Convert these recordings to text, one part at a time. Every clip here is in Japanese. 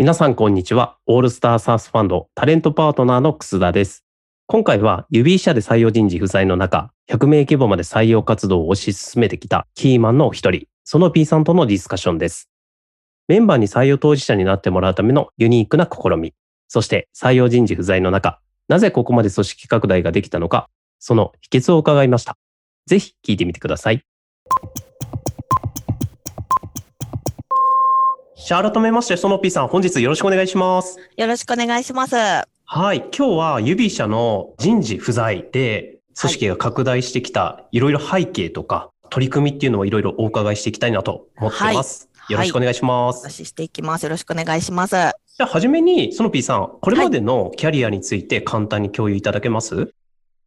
皆さんこんにちは。オールスターサースファンドタレントパートナーの楠田です。今回は指医者で採用人事不在の中、100名規模まで採用活動を推し進めてきたキーマンのお一人、その P さんとのディスカッションです。メンバーに採用当事者になってもらうためのユニークな試み、そして採用人事不在の中、なぜここまで組織拡大ができたのか、その秘訣を伺いました。ぜひ聞いてみてください。じゃあ改めまして、その P さん、本日よろしくお願いします。よろしくお願いします。はい。今日は指社の人事不在で組織が拡大してきたいろいろ背景とか取り組みっていうのをいろいろお伺いしていきたいなと思ってます。いよろしくお願いしまおす。出ししていきます。よろしくお願いします。じゃあ、はじめに、その P さん、これまでのキャリアについて簡単に共有いただけます、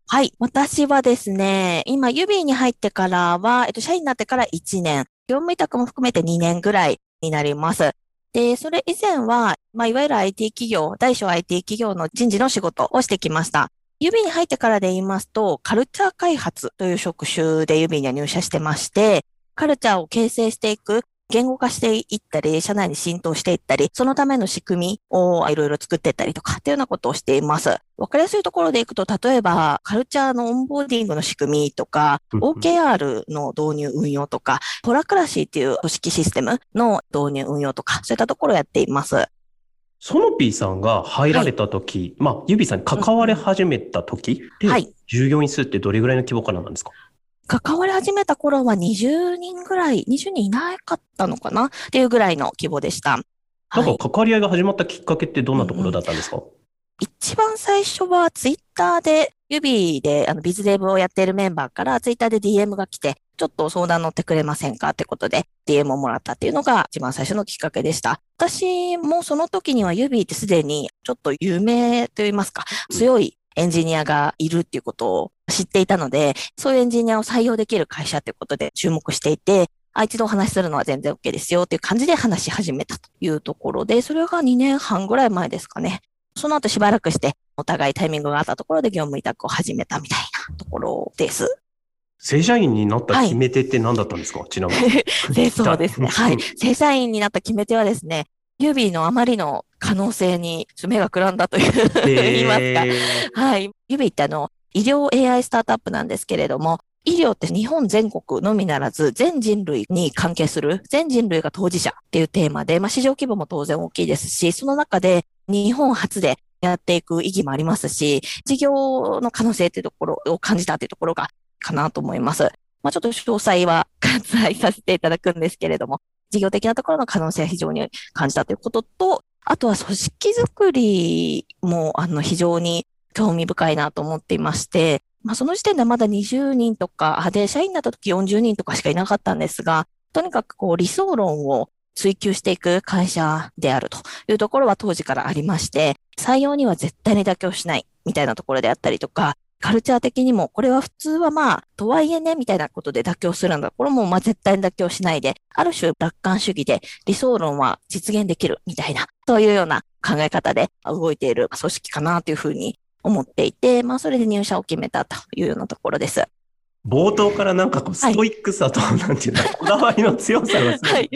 はい。私はですね、今、ユビーに入ってからは、えっと、社員になってから1年、業務委託も含めて2年ぐらいになります。で、それ以前は、まあ、いわゆる IT 企業、大小 IT 企業の人事の仕事をしてきました。指に入ってからで言いますと、カルチャー開発という職種で指には入社してまして、カルチャーを形成していく、言語化していったり、社内に浸透していったり、そのための仕組みをいろいろ作っていったりとかっていうようなことをしています。わかりやすいところでいくと、例えば、カルチャーのオンボーディングの仕組みとか、うんうん OKR の導入運用とか、トラクラシーっていう組織システムの導入運用とか、そういったところをやっています。その P さんが入られた時、まあ、指さんに関わり始めた時って、はい。従業員数ってどれぐらいの規模からなんですか？関わり始めた頃は20人ぐらい、20人いなかったのかな？っていうぐらいの規模でした。なんはい。か関わり合いが始まったきっかけってどんなところだったんですか、一番最初はツイッターで、指であのビズデブをやっているメンバーからツイッターで DM が来て、ちょっと相談乗ってくれませんかってことで DM をもらったっていうのが一番最初のきっかけでした。私もその時には指ってすでにちょっと有名と言いますか、うん。強いエンジニアがいるっていうことを知っていたので、そういうエンジニアを採用できる会社っていうことで注目していて、あ一度お話しするのは全然 OK ですよっていう感じで話し始めたというところで、それが2年半ぐらい前ですかね。その後しばらくして、お互いタイミングがあったところで業務委託を始めたみたいなところです。正社員になった決め手って何だったんですか、ちなみに。で、そうですね。はい。正社員になった決め手はですね、ユビーのあまりの可能性に目がくらんだという言いますか。えーはい。ユビーってあの、医療 AI スタートアップなんですけれども、医療って日本全国のみならず全人類に関係する全人類が当事者っていうテーマで、まあ市場規模も当然大きいですし、その中で日本初でやっていく意義もありますし、事業の可能性っていうところを感じたっていうところがかなと思います。まあちょっと詳細は 割愛させていただくんですけれども、事業的なところの可能性は非常に感じたということと、あとは組織づくりもあの非常に興味深いなと思っていまして、まあ、その時点でまだ20人とか、で、社員になった時40人とかしかいなかったんですが、とにかくこう理想論を追求していく会社であるというところは当時からありまして、採用には絶対に妥協しないみたいなところであったりとか、カルチャー的にも、これは普通はまあ、とはいえね、みたいなことで妥協するんだ。これもまあ絶対に妥協しないで、ある種楽観主義で理想論は実現できるみたいな、そういうような考え方で動いている組織かなというふうに思っていて、まあそれで入社を決めたというようなところです。冒頭からなんかこう、ストイックさと、なんていうの、こだわりの強さがすごい。はい。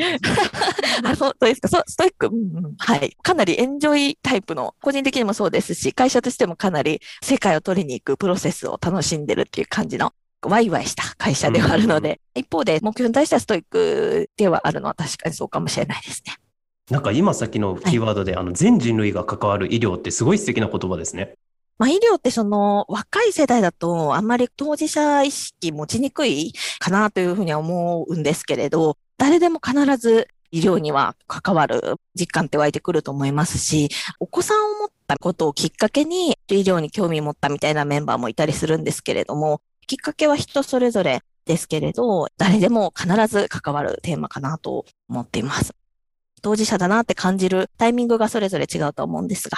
あ、そう、そうですか。ストイック。うんうんはい。かなりエンジョイタイプの、個人的にもそうですし、会社としてもかなり世界を取りに行くプロセスを楽しんでるっていう感じの、ワイワイした会社ではあるので、一方で目標に対してはストイックではあるのは確かにそうかもしれないですね。なんか今先のキーワードで、あの、全人類が関わる医療ってすごい素敵な言葉ですね。まあ、医療ってその若い世代だとあんまり当事者意識持ちにくいかなというふうには思うんですけれど、誰でも必ず医療には関わる実感って湧いてくると思いますし、お子さんを持ったことをきっかけに医療に興味を持ったみたいなメンバーもいたりするんですけれども、きっかけは人それぞれですけれど、誰でも必ず関わるテーマかなと思っています。当事者だなって感じるタイミングがそれぞれ違うと思うんですが、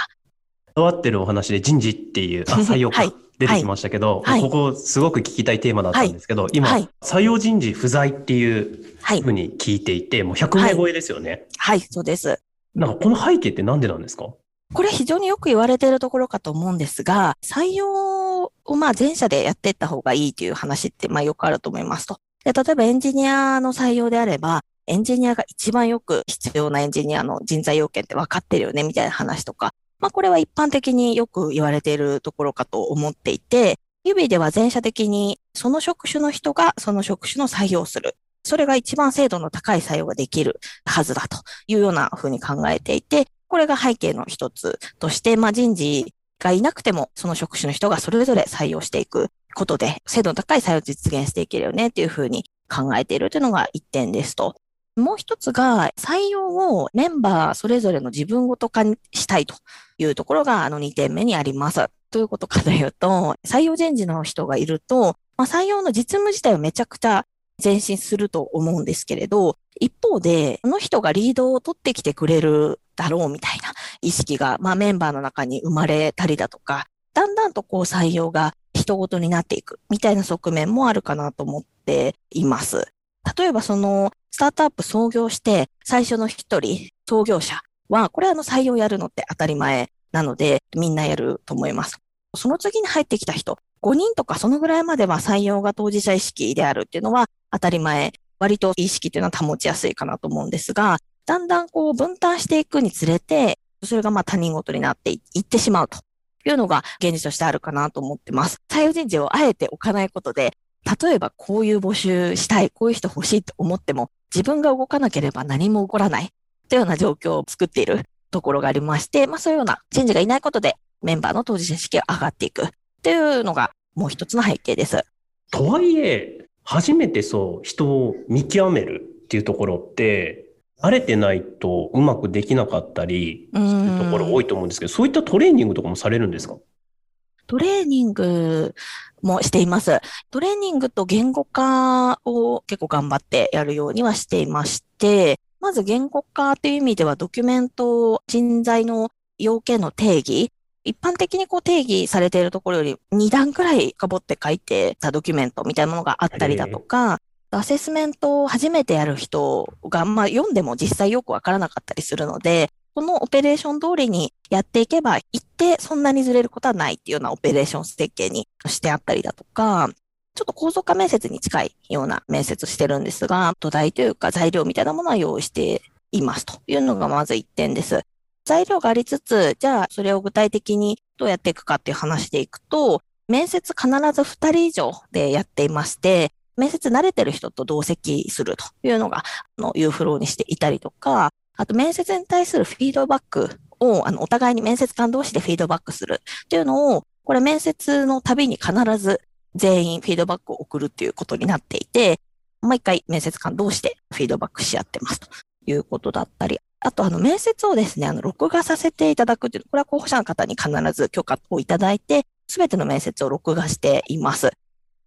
わってるお話で人事っていう、あ、採用か。はい。出てきましたけど、はい。ここすごく聞きたいテーマだったんですけど、今、はい。採用人事不在っていうはいふう、に聞いていて、もう100名超えですよね。はい、そうです。なんかこの背景ってなんでなんですか？これ非常によく言われているところかと思うんですが、採用をまあ全社でやっていった方がいいという話ってまあよくあると思いますと。で例えばエンジニアの採用であれば、エンジニアが一番よく必要なエンジニアの人材要件って分かってるよねみたいな話とか、まあこれは一般的によく言われているところかと思っていて、指では全社的にその職種の人がその職種の採用する。それが一番精度の高い採用ができるはずだというようなふうに考えていて、これが背景の一つとして、まあ人事がいなくてもその職種の人がそれぞれ採用していくことで、精度の高い採用を実現していけるよねっていうふうに考えているというのが一点ですと。もう一つが、採用をメンバーそれぞれの自分ごと化にしたいというところが、あの2点目にあります。どういうことかというと、採用人事の人がいると、まあ、採用の実務自体はめちゃくちゃ前進すると思うんですけれど、一方で、この人がリードを取ってきてくれるだろうみたいな意識が、まあ、メンバーの中に生まれたりだとか、だんだんとこう採用が人ごとになっていくみたいな側面もあるかなと思っています。例えばそのスタートアップ創業して最初の一人創業者は、これあの採用やるのって当たり前なので、みんなやると思います。その次に入ってきた人、5人とかそのぐらいまでは採用が当事者意識であるっていうのは当たり前、割と意識っていうのは保ちやすいかなと思うんですが、だんだんこう分担していくにつれて、それがまあ他人事になっていってしまうというのが現実としてあるかなと思ってます。採用人事をあえて置かないことで、例えばこういう募集したい、こういう人欲しいと思っても、自分が動かなければ何も起こらないというような状況を作っているところがありまして、まあそういうような人事がいないことでメンバーの当事者意識が上がっていくっていうのがもう一つの背景です。とはいえ、初めてそう、人を見極めるっていうところって、慣れてないとうまくできなかったりするところ多いと思うんですけど、そういったトレーニングとかもされるんですか？トレーニングもしています。トレーニングと言語化を結構頑張ってやるようにはしていまして、まず言語化という意味ではドキュメント、人材の要件の定義、一般的にこう定義されているところより2段くらいかぼって書いてたドキュメントみたいなものがあったりだとか、アセスメントを初めてやる人が、まあ、読んでも実際よくわからなかったりするので、このオペレーション通りにやっていけば、一定そんなにずれることはないっていうようなオペレーション設計にしてあったりだとか、ちょっと構造化面接に近いような面接してるんですが、土台というか材料みたいなものは用意していますというのがまず一点です。材料がありつつ、じゃあそれを具体的にどうやっていくかっていう話でいくと、面接必ず2人以上でやっていまして、面接慣れてる人と同席するというのが、あの、いうフローにしていたりとか、あと面接に対するフィードバックを、あの、お互いに面接官同士でフィードバックするっていうのを、これ面接のたびに必ず全員フィードバックを送るっていうことになっていて、毎回面接官同士でフィードバックし合ってますということだったり、あと、あの、面接をですね、あの、録画させていただくっていう、これは候補者の方に必ず許可をいただいて、すべての面接を録画しています。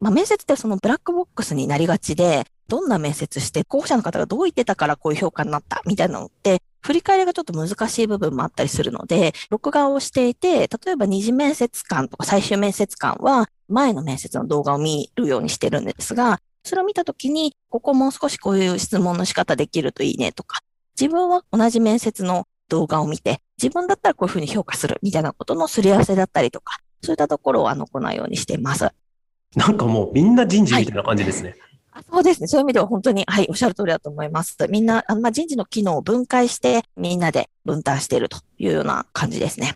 まあ、面接ってそのブラックボックスになりがちで、どんな面接して、候補者の方がどう言ってたからこういう評価になったみたいなのって、振り返りがちょっと難しい部分もあったりするので、録画をしていて、例えば二次面接官とか最終面接官は、前の面接の動画を見るようにしてるんですが、それを見たときに、ここもう少しこういう質問の仕方できるといいねとか、自分は同じ面接の動画を見て、自分だったらこういうふうに評価するみたいなことのすり合わせだったりとか、そういったところをあの行うようにしています。なんかもうみんな人事みたいな感じですね。はい、そうですね。そういう意味では本当に、はい、おっしゃる通りだと思います。みんな、あのまあ、人事の機能を分解して、みんなで分担しているというような感じですね。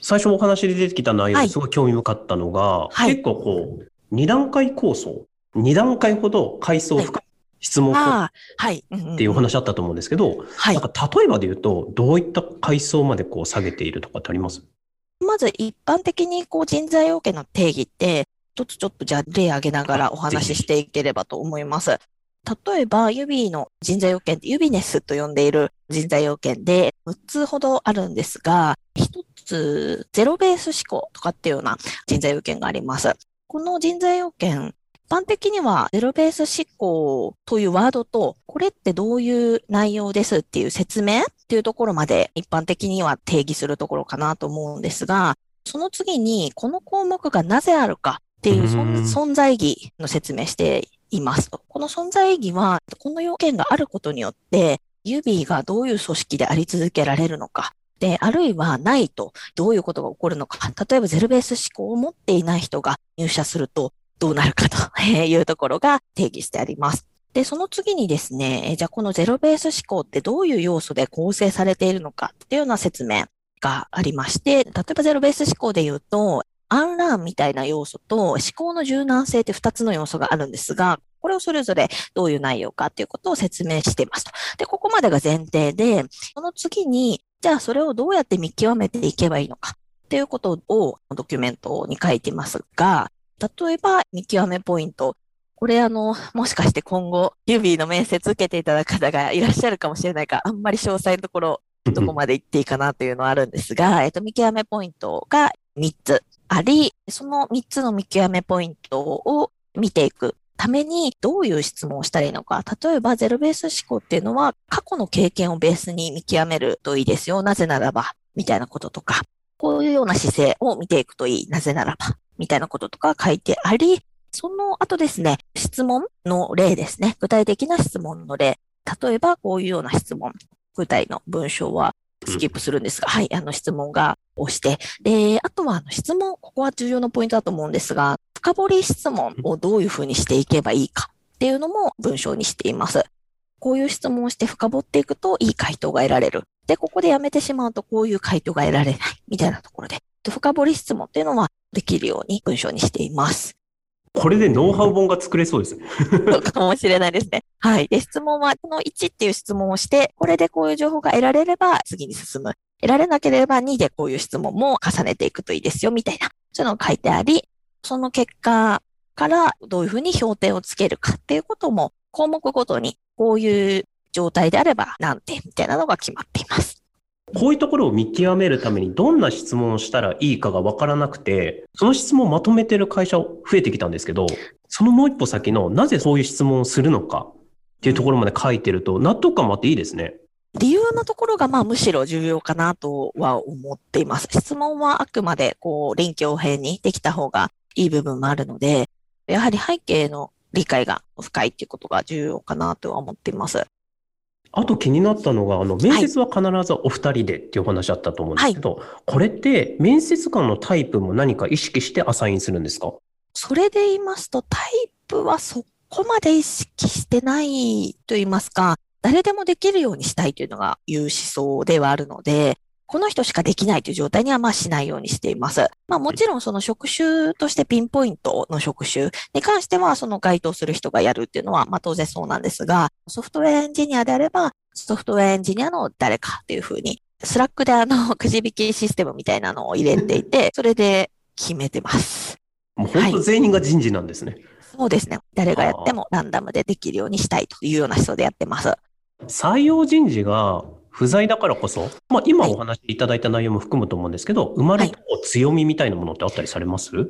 最初お話で出てきた内容ですごい興味深かったのが、はい、結構こう、二段階構想、二段階ほど階層を深く、質問はい。っていうお話あったと思うんですけど、はい。なんか例えばで言うと、どういった階層までこう下げているとかってあります？まず一般的にこう人材要件の定義って、一つちょっとじゃあ例挙げながらお話ししていければと思います。例えば、指の人材要件、指ネスと呼んでいる人材要件で6つほどあるんですが、1つゼロベース思考とかっていうような人材要件があります。この人材要件、一般的にはゼロベース思考というワードと、これってどういう内容ですっていう説明っていうところまで一般的には定義するところかなと思うんですが、その次にこの項目がなぜあるかっていう存在意義の説明していますと。この存在意義は、この要件があることによって、指がどういう組織であり続けられるのか。で、あるいはないとどういうことが起こるのか。例えばゼロベース思考を持っていない人が入社するとどうなるかと いうところが定義してあります。で、その次にですね、じゃあこのゼロベース思考ってどういう要素で構成されているのかっていうような説明がありまして、例えばゼロベース思考で言うと、アンラーンみたいな要素と思考の柔軟性って2つの要素があるんですが、これをそれぞれどういう内容かっていうことを説明していますと。で、ここまでが前提で、その次に、じゃあそれをどうやって見極めていけばいいのかっていうことをドキュメントに書いてますが、例えば見極めポイント。これあの、もしかして今後、ユビーの面接受けていただく方がいらっしゃるかもしれないかあんまり詳細のところ、どこまで行っていいかなというのはあるんですが、えっと、見極めポイントが3つあり、その3つの見極めポイントを見ていくためにどういう質問をしたらいいのか。例えば、ゼロベース思考っていうのは過去の経験をベースに見極めるといいですよ。なぜならば、みたいなこととか、こういうような姿勢を見ていくといい。なぜならば、みたいなこととか書いてあり、その後ですね、質問の例ですね。具体的な質問の例。例えば、こういうような質問。具体の文章はスキップするんですが、うん、はい、あの質問が押して、で、あとはあの質問、ここは重要なポイントだと思うんですが、深掘り質問をどういうふうにしていけばいいかっていうのも文章にしています。こういう質問をして深掘っていくといい回答が得られる。で、ここでやめてしまうとこういう回答が得られないみたいなところで、深掘り質問っていうのはできるように文章にしています。これでノウハウ本が作れそうですね。そ うかもしれないですね。はい。で、質問は、この1っていう質問をして、これでこういう情報が得られれば次に進む。得られなければ2でこういう質問も重ねていくといいですよ、みたいな。そういうのが書いてあり、その結果からどういうふうに評点をつけるかっていうことも、項目ごとにこういう状態であれば何点みたいなのが決まっています。こういうところを見極めるためにどんな質問をしたらいいかがわからなくて、その質問をまとめてる会社増えてきたんですけど、そのもう一歩先のなぜそういう質問をするのかっていうところまで書いてると納得感もあっていいですね。理由のところがまあむしろ重要かなとは思っています。質問はあくまでこう臨機応変にできた方がいい部分もあるので、やはり背景の理解が深いっていうことが重要かなとは思っています。あと気になったのが、あの、面接は必ずお二人でっていうお話あったと思うんですけど、はい、これって面接官のタイプも何か意識してアサインするんですか？それで言いますと、タイプはそこまで意識してないと言いますか、誰でもできるようにしたいというのがいう思想ではあるので、この人しかできないという状態にはまあしないようにしています。まあもちろんその職種としてピンポイントの職種に関してはその該当する人がやるっていうのはまあ当然そうなんですが、ソフトウェアエンジニアであればソフトウェアエンジニアの誰かっていうふうに、スラックであのくじ引きシステムみたいなのを入れていて、それで決めてます。もう本当全員が人事なんですね。はい、そうですね。誰がやってもランダムでできるようにしたいというような思想でやってます。採用人事が不在だからこそ、まあ、今お話しいただいた内容も含むと思うんですけど、はい、生まれと強みみたいなものってあったりされます、はい、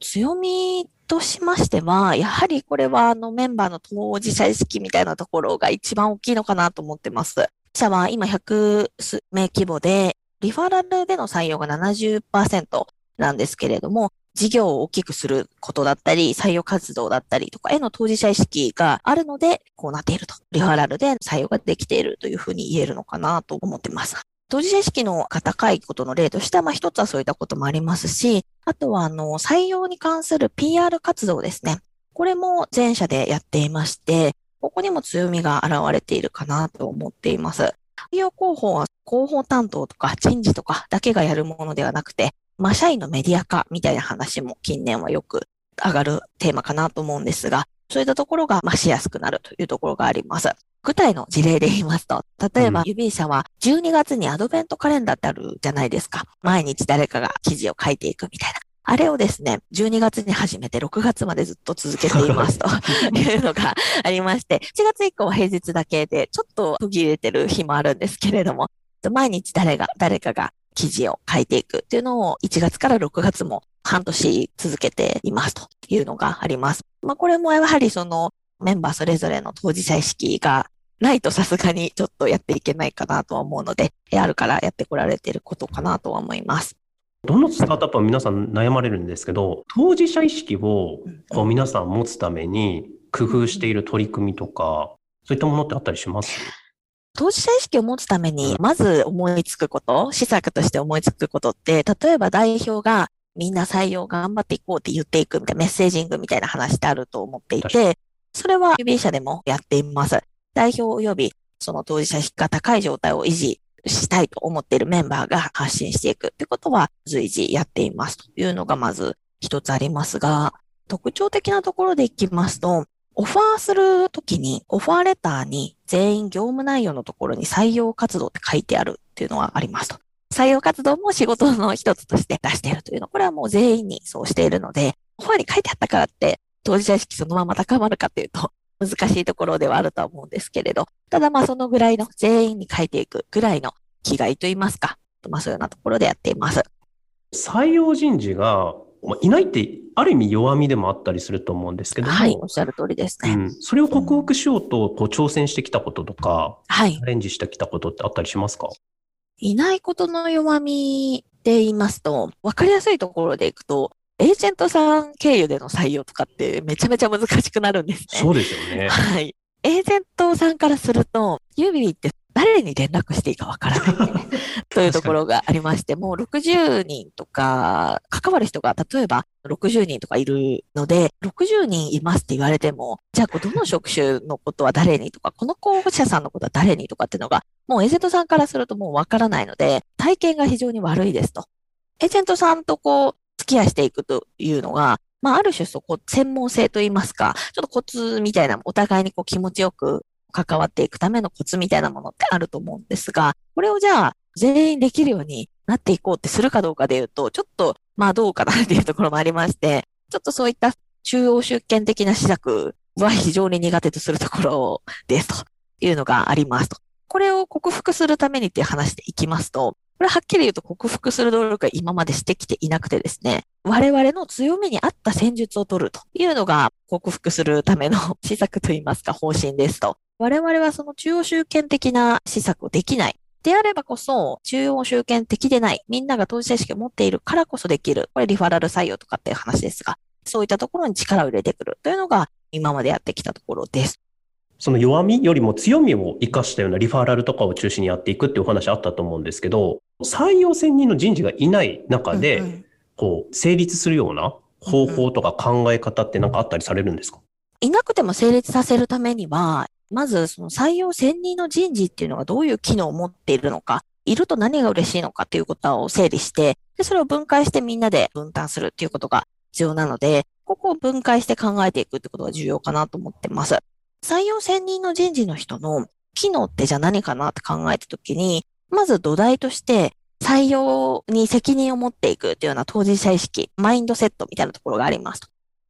強みとしましては、やはりこれはあのメンバーの当事者意識みたいなところが一番大きいのかなと思ってます。社は今100名規模で、リファラルでの採用が70%なんですけれども、事業を大きくすることだったり、採用活動だったりとかへの当事者意識があるので、こうなっていると。リファラルで採用ができているというふうに言えるのかなと思ってます。当事者意識の高いことの例としては、まあ一つはそういったこともありますし、あとはあの、採用に関する PR 活動ですね。これも全社でやっていまして、ここにも強みが現れているかなと思っています。採用広報は広報担当とか人事とかだけがやるものではなくて、まあ、社員のメディア化みたいな話も近年はよく上がるテーマかなと思うんですが、そういったところが、まあ、しやすくなるというところがあります。具体の事例で言いますと、例えば、指社は12月にアドベントカレンダーってあるじゃないですか。毎日誰かが記事を書いていくみたいな。あれをですね、12月に始めて6月までずっと続けていますと いうのがありまして、7月以降は平日だけでちょっと途切れてる日もあるんですけれども、毎日誰が、誰かが記事を書いていくっていうのを1月から6月も半年続けていますというのがあります。まあこれもやはりそのメンバーそれぞれの当事者意識がないとさすがにちょっとやっていけないかなとは思うので、あるからやってこられていることかなとは思います。どのスタートアップは皆さん悩まれるんですけど、当事者意識をこう皆さん持つために工夫している取り組みとか、そういったものってあったりします？当事者意識を持つために、まず思いつくこと、施策として思いつくことって、例えば代表がみんな採用頑張っていこうって言っていくみたいなメッセージングみたいな話ってあると思っていて、それは指社でもやっています。代表及びその当事者意識が高い状態を維持したいと思っているメンバーが発信していく。ということは随時やっています。というのがまず一つありますが、特徴的なところでいきますと、オファーするときに、オファーレターに全員業務内容のところに採用活動って書いてあるっていうのはありますと。採用活動も仕事の一つとして出しているというの、これはもう全員にそうしているので、オファーに書いてあったからって当事者意識そのまま高まるかというと、難しいところではあると思うんですけれど、ただまあそのぐらいの全員に書いていくぐらいの気概といいますか、まあそういうようなところでやっています。採用人事がいないって、ある意味弱みでもあったりすると思うんですけども。はい、おっしゃる通りですね。うん、それを克服しようと、こう、挑戦してきたこととか、はい。チャレンジしてきたことってあったりしますか？いないことの弱みで言いますと、わかりやすいところでいくと、エージェントさん経由での採用とかってめちゃめちゃ難しくなるんですね。そうですよね。はい。エージェントさんからすると、ユービリって誰に連絡していいかわからない、ね、というところがありまして、もう60人とか、関わる人が例えば60人とかいるので、60人いますって言われても、じゃあどの職種のことは誰にとか、この候補者さんのことは誰にとかっていうのが、もうエージェントさんからするともうわからないので、体験が非常に悪いですと。エージェントさんとこう、付き合いしていくというのが、まあ、ある種そこ、専門性といいますか、ちょっとコツみたいな、お互いにこう気持ちよく関わっていくためのコツみたいなものってあると思うんですが、これをじゃあ全員できるようになっていこうってするかどうかで言うと、ちょっとまあどうかなっていうところもありまして、ちょっとそういった中央集権的な施策は非常に苦手とするところですというのがありますと。これを克服するためにっていう話でいきますと、これはっきり言うと克服する努力が今までしてきていなくてですね、我々の強みに合った戦術を取るというのが克服するための施策といいますか方針ですと。我々はその中央集権的な施策をできない。であればこそ、中央集権的でない。みんなが当事者意識を持っているからこそできる。これリファラル採用とかっていう話ですが、そういったところに力を入れてくるというのが今までやってきたところです。その弱みよりも強みを生かしたようなリファラルとかを中心にやっていくっていうお話あったと思うんですけど、採用専任の人事がいない中で、こう、成立するような方法とか考え方って何かあったりされるんですか、いなくても成立させるためには、まずその採用専任の人事っていうのがどういう機能を持っているのか、いると何が嬉しいのかっていうことを整理して、で、それを分解してみんなで分担するっていうことが必要なので、ここを分解して考えていくってことが重要かなと思ってます。採用専任の人事の人の機能ってじゃあ何かなって考えたときに、まず土台として採用に責任を持っていくというような当事者意識、マインドセットみたいなところがあります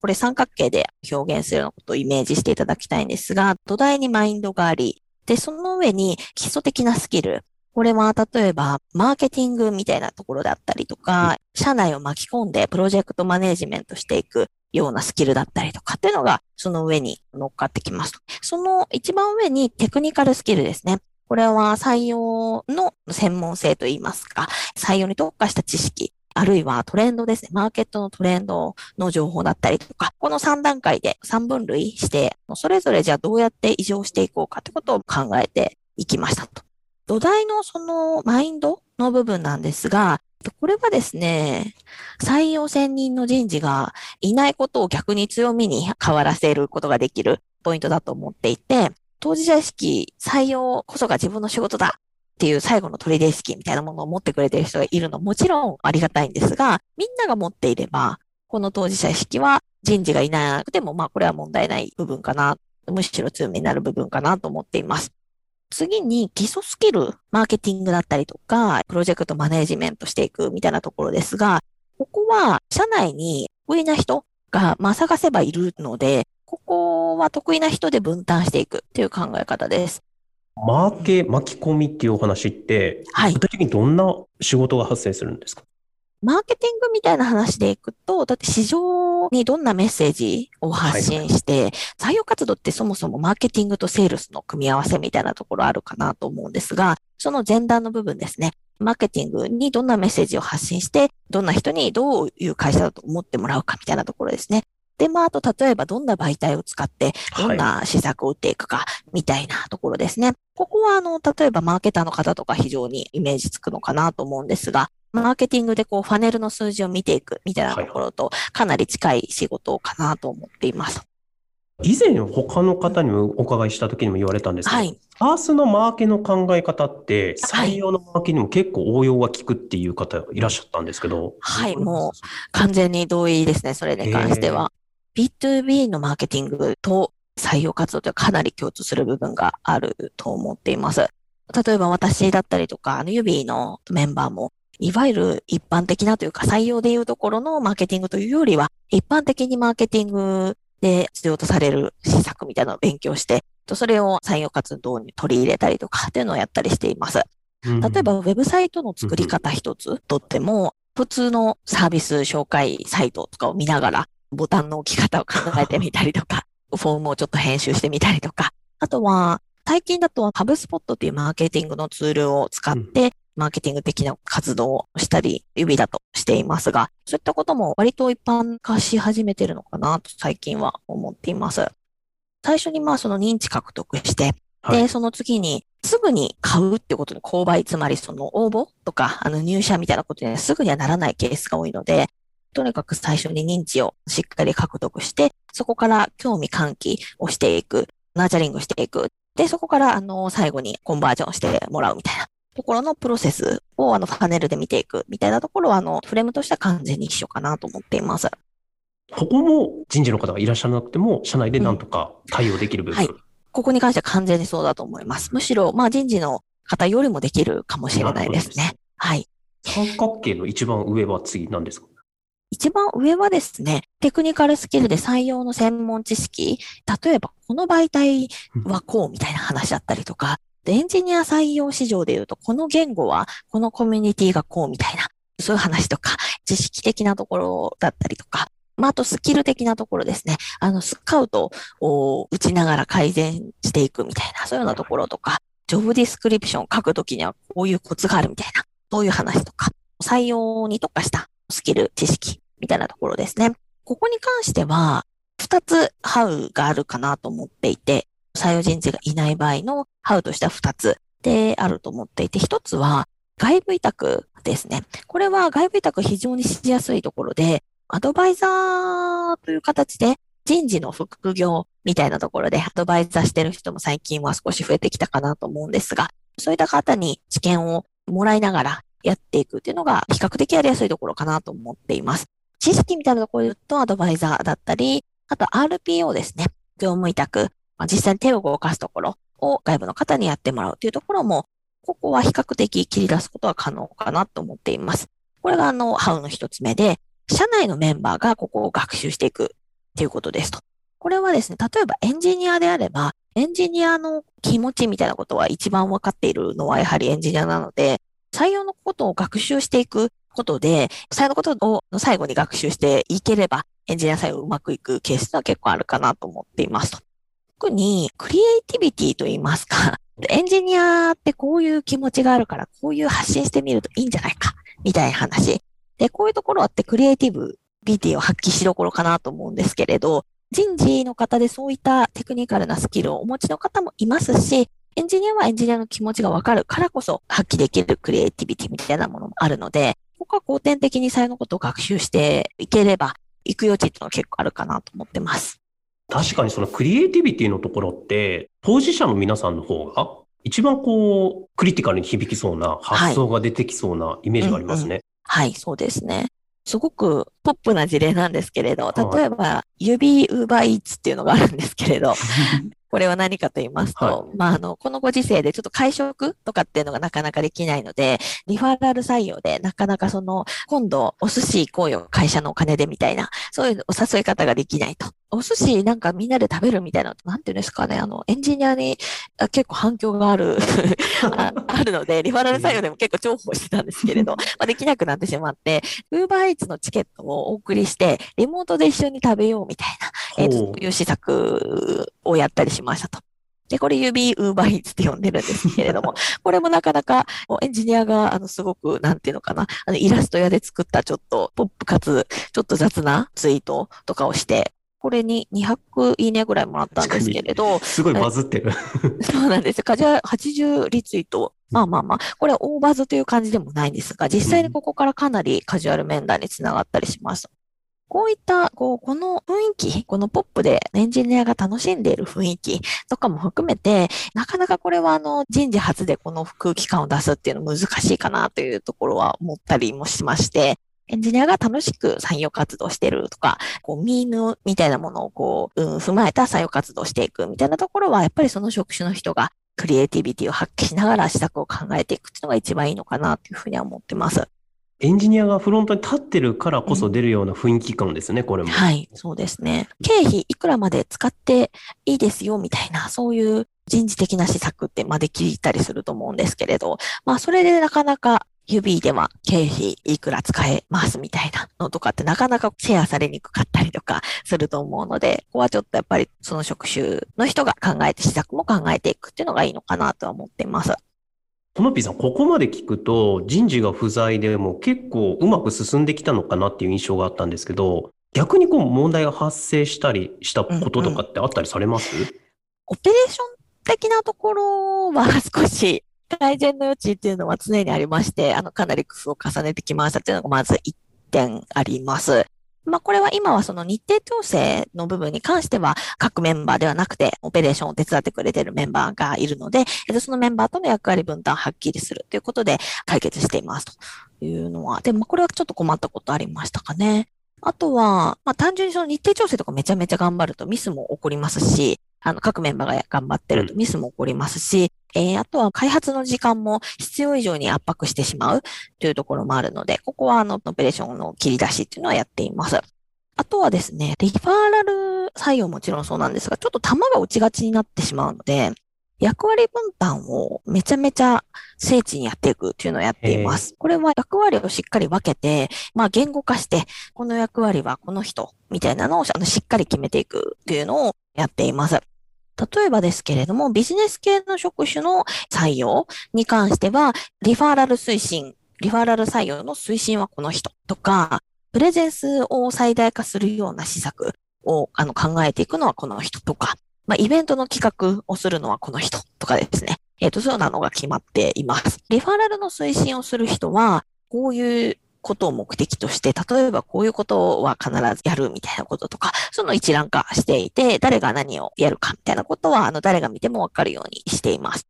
これ三角形で表現するようなことをイメージしていただきたいんですが、土台にマインドがあり、で、その上に基礎的なスキル。これは例えば、マーケティングみたいなところだったりとか、社内を巻き込んでプロジェクトマネジメントしていくようなスキルだったりとかっていうのが、その上に乗っかってきます。その一番上にテクニカルスキルですね。これは採用の専門性といいますか、採用に特化した知識あるいはトレンドですね。マーケットのトレンドの情報だったりとか、この3段階で3分類して、それぞれじゃあどうやって異常していこうかってことを考えていきましたと。土台のそのマインドの部分なんですが、これはですね、採用専任の人事がいないことを逆に強みに変わらせることができるポイントだと思っていて、当事者意識、採用こそが自分の仕事だっていう最後の取り出意識みたいなものを持ってくれてる人がいるのもちろんありがたいんですが、みんなが持っていれば、この当事者意識は人事がいなくても、まあこれは問題ない部分かな。むしろ強みになる部分かなと思っています。次に基礎スキル、マーケティングだったりとか、プロジェクトマネジメントしていくみたいなところですが、ここは社内に得意な人が、まあ、探せばいるので、ここは得意な人で分担していくっていう考え方です。マーケ巻き込みっていうお話って、はい、具体的にどんな仕事が発生するんですか？マーケティングみたいな話でいくと、だって市場にどんなメッセージを発信して、はい、採用活動ってそもそもマーケティングとセールスの組み合わせみたいなところあるかなと思うんですが、その前段の部分ですね。マーケティングにどんなメッセージを発信して、どんな人にどういう会社だと思ってもらうかみたいなところですね。で、まあ、あと、例えばどんな媒体を使って、どんな施策を打っていくか、みたいなところですね。はい、ここは、あの、例えばマーケターの方とか非常にイメージつくのかなと思うんですが、マーケティングでこう、ファネルの数字を見ていくみたいなところと、かなり近い仕事かなと思っています。以前他の方にもお伺いした時にも言われたんですけど、はい。パースのマーケの考え方ってはい採用のマーケにも結構応用が効くっていう方いらっしゃったんですけど。はいも完全に同意ですね、それに関しては。B2B のマーケティングと採用活動というのはかなり共通する部分があると思っています。例えば私だったりとか、あの、ユビーのメンバーも、いわゆる一般的なというか採用でいうところのマーケティングというよりは、一般的にマーケティングで必要とされる施策みたいなのを勉強して、とそれを採用活動に取り入れたりとかっていうのをやったりしています。うん。例えば、ウェブサイトの作り方一つとっても、普通のサービス紹介サイトとかを見ながら、ボタンの置き方を考えてみたりとか、フォームをちょっと編集してみたりとか、あとは、最近だとハブスポットというマーケティングのツールを使って、マーケティング的な活動をしたり、指だとしていますが、そういったことも割と一般化し始めてるのかなと最近は思っています。最初にまあその認知獲得して、はいで、その次に、すぐに買うってことの購買、つまりその応募とか、あの入社みたいなことにはすぐにはならないケースが多いので、とにかく最初に認知をしっかり獲得して、そこから興味喚起をしていく、ナーチャリングしていく。で、そこから、あの、最後にコンバージョンしてもらうみたいなところのプロセスを、あの、パネルで見ていくみたいなところは、あの、フレームとしては完全に一緒かなと思っています。ここも人事の方がいらっしゃらなくても、社内でなんとか対応できる部分。はいここに関しては完全にそうだと思います。むしろ、まあ人事の方よりもできるかもしれないですね。はい。三角形の一番上は次何ですか？一番上はですね、テクニカルスキルで採用の専門知識、例えばこの媒体はこうみたいな話だったりとか、エンジニア採用市場で言うと、この言語はこのコミュニティがこうみたいな、そういう話とか、知識的なところだったりとか、まあ、あとスキル的なところですね。あの、スカウトを打ちながら改善していくみたいな、そういうようなところとか、ジョブディスクリプションを書くときにはこういうコツがあるみたいな、そういう話とか、採用に特化したスキル、知識みたいなところですね。ここに関しては、二つハウがあるかなと思っていて、採用人事がいない場合のハウとしては二つであると思っていて、一つは外部委託ですね。これは外部委託非常にしやすいところで、アドバイザーという形で人事の副業みたいなところでアドバイザーしてる人も最近は少し増えてきたかなと思うんですが、そういった方に知見をもらいながらやっていくっていうのが比較的やりやすいところかなと思っています。知識みたいなところで言うとアドバイザーだったり、あと RPO ですね。業務委託、まあ実際に手を動かすところを外部の方にやってもらうというところも、ここは比較的切り出すことは可能かなと思っています。これがあの、ハウの一つ目で、社内のメンバーがここを学習していくっていうことですと。これはですね、例えばエンジニアであれば、エンジニアの気持ちみたいなことは一番分かっているのはやはりエンジニアなので、採用のことを学習していくことで、採用のことを最後に学習していければ、エンジニア採用うまくいくケースは結構あるかなと思っていますと。特に、クリエイティビティと言いますか、エンジニアってこういう気持ちがあるから、こういう発信してみるといいんじゃないか、みたいな話。で、こういうところってクリエイティブビティを発揮しどころかなと思うんですけれど、人事の方でそういったテクニカルなスキルをお持ちの方もいますし、エンジニアはエンジニアの気持ちがわかるからこそ発揮できるクリエイティビティみたいなものもあるので、ここは後天的に採用のことを学習していければ、行く余地っていうのは結構あるかなと思ってます。確かにそのクリエイティビティのところって、当事者の皆さんの方が一番こう、クリティカルに響きそうな発想が出てきそうなイメージがありますね。はい、そうですね。すごくポップな事例なんですけれど、はい例えば、指ウーバーイーツっていうのがあるんですけれど、これは何かと言いますと、はまあ、あの、このご時世でちょっと会食とかっていうのがなかなかできないので、リファラル採用でなかなかその、今度お寿司行こうよ、会社のお金でみたいな、そういうお誘い方ができないと。お寿司なんかみんなで食べるみたいな、なんていうんですかね、あの、エンジニアにあ結構反響がある あ、あるので、リファラル採用でも結構重宝してたんですけれど、まあ、できなくなってしまって、ウーバーイーツのチケットをお送りして、リモートで一緒に食べようみたいな、えーそういう施策をやったりしましたと。で、これ指ウーバーイーツって呼んでるんですけれども、これもなかなかエンジニアが、あの、すごく、なんていうのかな、あの、イラスト屋で作ったちょっと、ポップかつ、ちょっと雑なツイートとかをして、これに200いいねぐらいもらったんですけれど、すごいバズってる。そうなんですよ。カジュアル80リツイート。まあまあまあ、これは大バズという感じでもないんですが、実際にここからかなりカジュアル面談につながったりします。こういった、こう、この雰囲気、このポップでエンジニアが楽しんでいる雰囲気とかも含めて、なかなかこれはあの人事初でこの空気感を出すっていうの難しいかなというところは思ったりもしまして、エンジニアが楽しく採用活動してるとか、こう、ミーヌみたいなものをこう、うん、踏まえた採用活動していくみたいなところは、やっぱりその職種の人がクリエイティビティを発揮しながら施策を考えていくっていうのが一番いいのかなというふうには思ってます。エンジニアがフロントに立ってるからこそ出るような雰囲気感ですね、うん、これも。はい、そうですね。経費いくらまで使っていいですよ、みたいな、そういう人事的な施策って、まあ、できたりすると思うんですけれど、まあ、それでなかなか指では経費いくら使えますみたいなのとかってなかなかシェアされにくかったりとかすると思うので、ここはちょっとやっぱりその職種の人が考えて施策も考えていくっていうのがいいのかなとは思っています。トノピーさん、ここまで聞くと人事が不在でも結構うまく進んできたのかなっていう印象があったんですけど、逆にこう問題が発生したりしたこととかってあったりされます、うんうん、オペレーション的なところは少し改善の余地っていうのは常にありまして、あの、かなり工夫を重ねてきましたっていうのがまず1点あります。まあ、これは今はその日程調整の部分に関しては各メンバーではなくてオペレーションを手伝ってくれているメンバーがいるので、そのメンバーとの役割分担をはっきりするということで解決していますというのは、で、まあ、これはちょっと困ったことありましたかね。あとは、まあ、単純にその日程調整とかめちゃめちゃ頑張るとミスも起こりますし、あの、各メンバーが頑張ってるとミスも起こりますし、えー、あとは開発の時間も必要以上に圧迫してしまうというところもあるので、ここはあの、オペレーションの切り出しっていうのはやっています。あとはですね、リファーラル採用もちろんそうなんですが、ちょっと玉が落ちがちになってしまうので、役割分担をめちゃめちゃ精緻にやっていくっていうのをやっています。これは役割をしっかり分けて、まあ言語化して、この役割はこの人みたいなのをあのしっかり決めていくっていうのをやっています。例えばですけれども、ビジネス系の職種の採用に関しては、リファーラル推進、リファーラル採用の推進はこの人とか、プレゼンスを最大化するような施策をあの考えていくのはこの人とか、まあ、イベントの企画をするのはこの人とかですね。えっ、ー、と、そうなのが決まっています。リファラルの推進をする人は、こういうことを目的として、例えばこういうことは必ずやるみたいなこととか、その一覧化していて、誰が何をやるかみたいなことは、あの、誰が見てもわかるようにしています。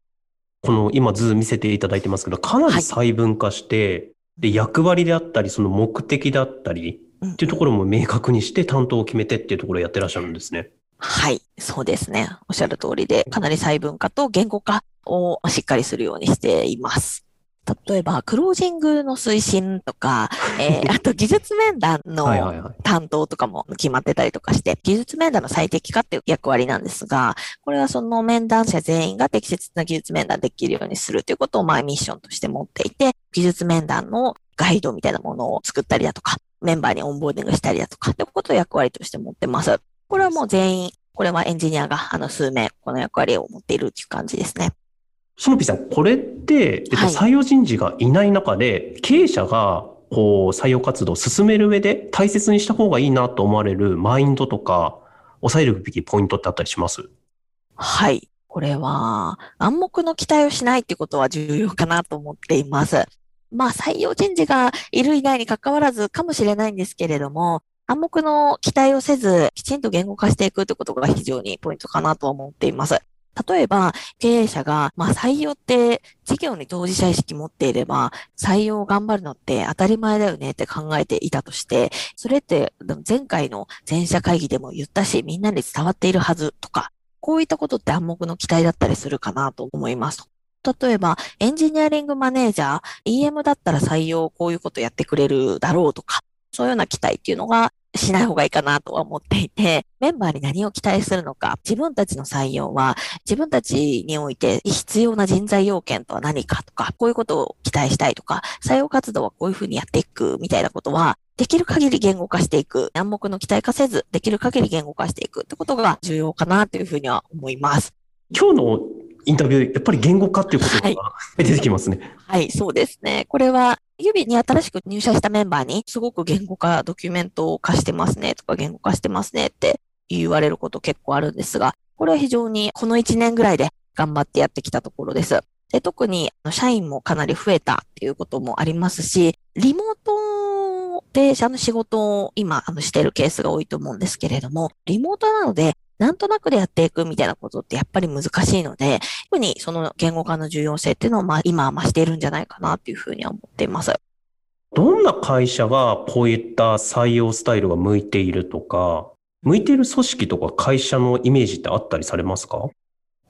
この今図見せていただいてますけど、かなり細分化して、はい、で、役割であったり、その目的だったり、っていうところも明確にして担当を決めてっていうところをやってらっしゃるんですね。はい、そうですね。おっしゃる通りで、かなり細分化と言語化をしっかりするようにしています。例えば、クロージングの推進とか、えー、あと技術面談の担当とかも決まってたりとかして、技術面談の最適化っていう役割なんですが、これはその面談者全員が適切な技術面談できるようにするということを、まあ、ミッションとして持っていて、技術面談のガイドみたいなものを作ったりだとか、メンバーにオンボーディングしたりだとか、ってことを役割として持ってます。これはもう全員、これはエンジニアがあの数名、この役割を持っているっていう感じですね。そのぴさん、これって、えっと、採用人事がいない中で、経営者がこう採用活動を進める上で大切にした方がいいなと思われるマインドとか、抑えるべきポイントってあったりします？はい。これは暗黙の期待をしないってことは重要かなと思っています。まあ採用人事がいる以外に関わらずかもしれないんですけれども、暗黙の期待をせず、きちんと言語化していくってことが非常にポイントかなと思っています。例えば、経営者が、まあ採用って事業に当事者意識持っていれば、採用を頑張るのって当たり前だよねって考えていたとして、それって前回の全社会議でも言ったし、みんなに伝わっているはずとか、こういったことって暗黙の期待だったりするかなと思います。例えば、エンジニアリングマネージャー、EM だったら採用こういうことやってくれるだろうとか、そういうような期待っていうのがしない方がいいかなとは思っていて、メンバーに何を期待するのか、自分たちの採用は自分たちにおいて必要な人材要件とは何かとか、こういうことを期待したいとか、採用活動はこういうふうにやっていくみたいなことは、できる限り言語化していく、暗黙の期待化せず、できる限り言語化していくってことが重要かなというふうには思います。今日のインタビュー、やっぱり言語化っていうことが出てきますね。はい、はい、そうですね。これは指に新しく入社したメンバーに、すごく言語化、ドキュメントを化してますねとか言語化してますねって言われること結構あるんですが、これは非常にこの1年ぐらいで頑張ってやってきたところです。で特に社員もかなり増えたっていうこともありますし、リモート定者の仕事を今、あの、してるケースが多いと思うんですけれども、リモートなので、なんとなくでやっていくみたいなことってやっぱり難しいので、特にその言語化の重要性っていうのを、まあ、今は増しているんじゃないかなっていうふうには思っています。どんな会社がこういった採用スタイルが向いているとか、向いている組織とか会社のイメージってあったりされますか？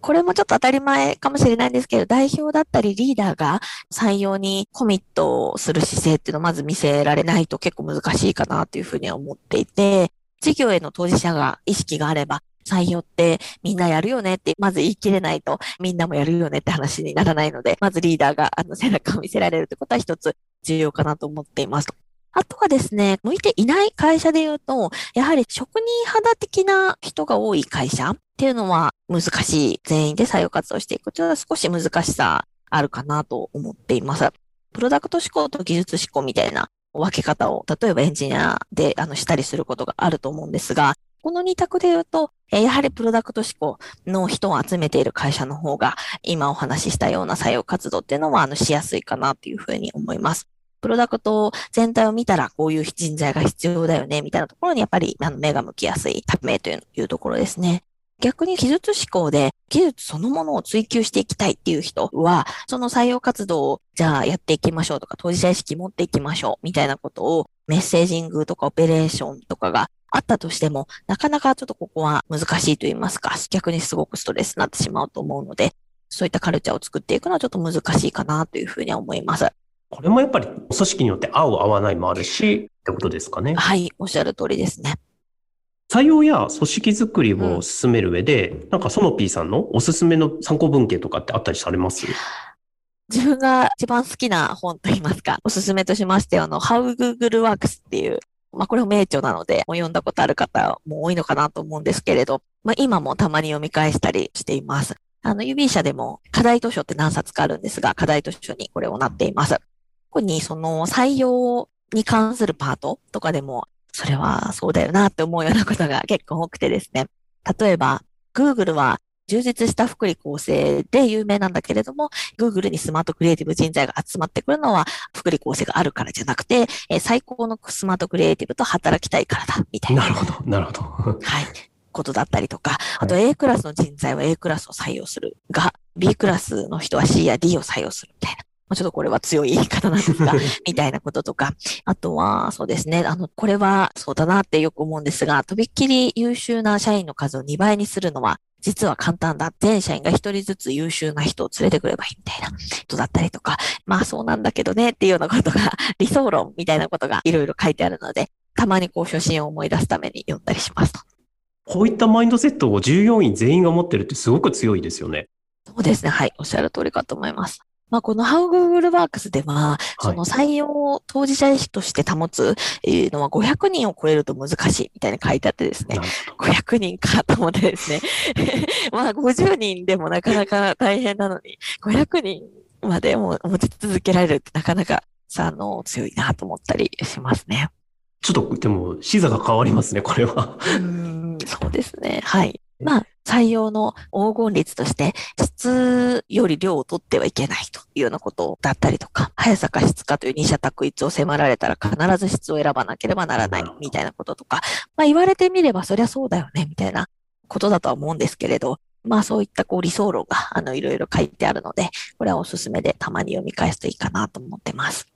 これもちょっと当たり前かもしれないんですけど、代表だったりリーダーが採用にコミットする姿勢っていうのをまず見せられないと結構難しいかなというふうには思っていて、事業への当事者が意識があれば、採用ってみんなやるよねって、まず言い切れないとみんなもやるよねって話にならないので、まずリーダーがあの背中を見せられるってことは一つ重要かなと思っています。あとはですね、向いていない会社で言うと、やはり職人肌的な人が多い会社っていうのは難しい。全員で採用活動していくというのは少し難しさあるかなと思っています。プロダクト思考と技術思考みたいな分け方を、例えばエンジニアであのしたりすることがあると思うんですが、この二択で言うと、やはりプロダクト思考の人を集めている会社の方が、今お話ししたような採用活動っていうのは、あの、しやすいかなというふうに思います。プロダクト全体を見たらこういう人材が必要だよね、みたいなところにやっぱりあの目が向きやすいためというところですね。逆に技術思考で技術そのものを追求していきたいっていう人は、その採用活動をじゃあやっていきましょうとか、当事者意識持っていきましょうみたいなことをメッセージングとかオペレーションとかがあったとしても、なかなかちょっとここは難しいと言いますか、逆にすごくストレスになってしまうと思うので、そういったカルチャーを作っていくのはちょっと難しいかなというふうには思います。これもやっぱり組織によって合う合わないもあるし、ってことですかね。はい、おっしゃる通りですね。採用や組織づくりを進める上で、うん、なんかその P さんのおすすめの参考文献とかってあったりされます？自分が一番好きな本といいますか、おすすめとしましてあの、How Google Works っていう、まあこれも名著なので、読んだことある方も多いのかなと思うんですけれど、まあ今もたまに読み返したりしています。あの、指社でも課題図書って何冊かあるんですが、課題図書にこれをなっています。特にその採用に関するパートとかでも、それはそうだよなって思うようなことが結構多くてですね。例えば、Google は充実した福利厚生で有名なんだけれども、Google にスマートクリエイティブ人材が集まってくるのは、福利厚生があるからじゃなくて、えー、最高のスマートクリエイティブと働きたいからだ、みたいな。なるほど、なるほど。はい。ことだったりとか、あと A クラスの人材は A クラスを採用するが、B クラスの人は C や D を採用するみたいな。まあ、ちょっとこれは強い言い方なんですが、みたいなこととか、あとは、そうですね、あの、これはそうだなってよく思うんですが、とびっきり優秀な社員の数を2倍にするのは、実は簡単だ。全社員が一人ずつ優秀な人を連れてくればいいみたいなことだったりとか、まあそうなんだけどねっていうようなことが、理想論みたいなことがいろいろ書いてあるので、たまにこう初心を思い出すために読んだりしますと。こういったマインドセットを従業員全員が持ってるってすごく強いですよね。そうですね。はい。おっしゃる通りかと思います。まあ、この How Google Works では、その採用当事者意識として保つのは500人を超えると難しいみたいに書いてあってですね、500人かと思ってですね、まあ50人でもなかなか大変なのに、500人までも持ち続けられるってなかなかさ、あの、強いなと思ったりしますね。ちょっと、でも、視座が変わりますね、これは。うん、そうですね。はい。まあ、採用の黄金率として、質より量を取ってはいけないというようなことだったりとか、速さか質かという二者択一を迫られたら必ず質を選ばなければならないみたいなこととか、まあ言われてみればそりゃそうだよねみたいなことだとは思うんですけれど、まあそういったこう理想論があのいろいろ書いてあるので、これはおすすめでたまに読み返すといいかなと思ってます。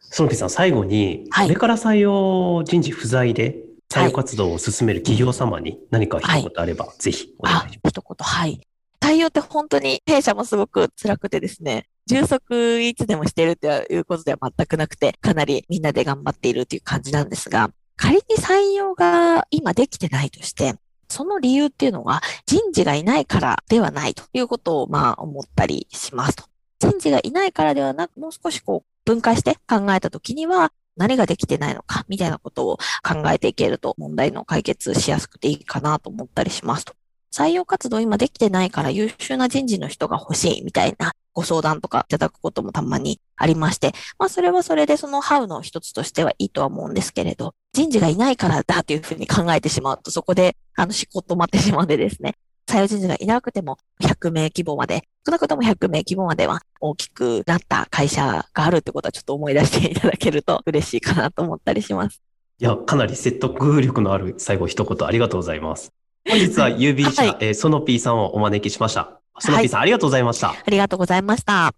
そのピさん、最後に、これから採用人事不在で採用活動を進める企業様に何か一言あれば、はい、ぜひお願いします。一言、はい。採用って本当に弊社もすごく辛くてですね、充足いつでもしているということでは全くなくて、かなりみんなで頑張っているという感じなんですが、仮に採用が今できてないとして、その理由っていうのは人事がいないからではないということをまあ思ったりしますと。人事がいないからではなく、もう少しこう分解して考えたときには、何ができてないのか、みたいなことを考えていけると問題の解決しやすくていいかなと思ったりしますと。採用活動今できてないから優秀な人事の人が欲しいみたいなご相談とかいただくこともたまにありまして、まあそれはそれでそのハウの一つとしてはいいとは思うんですけれど、人事がいないからだというふうに考えてしまうとそこであの思考止まってしまうんでですね、採用人事がいなくても100名規模まで、少なくとも100名規模までは大きくなった会社があるってことはちょっと思い出していただけると嬉しいかなと思ったりします。いや、かなり説得力のある最後一言ありがとうございます。本日は UB 社、はいえー、ソノピーさんをお招きしました。ソノピーさん、ありがとうございました。ありがとうございました。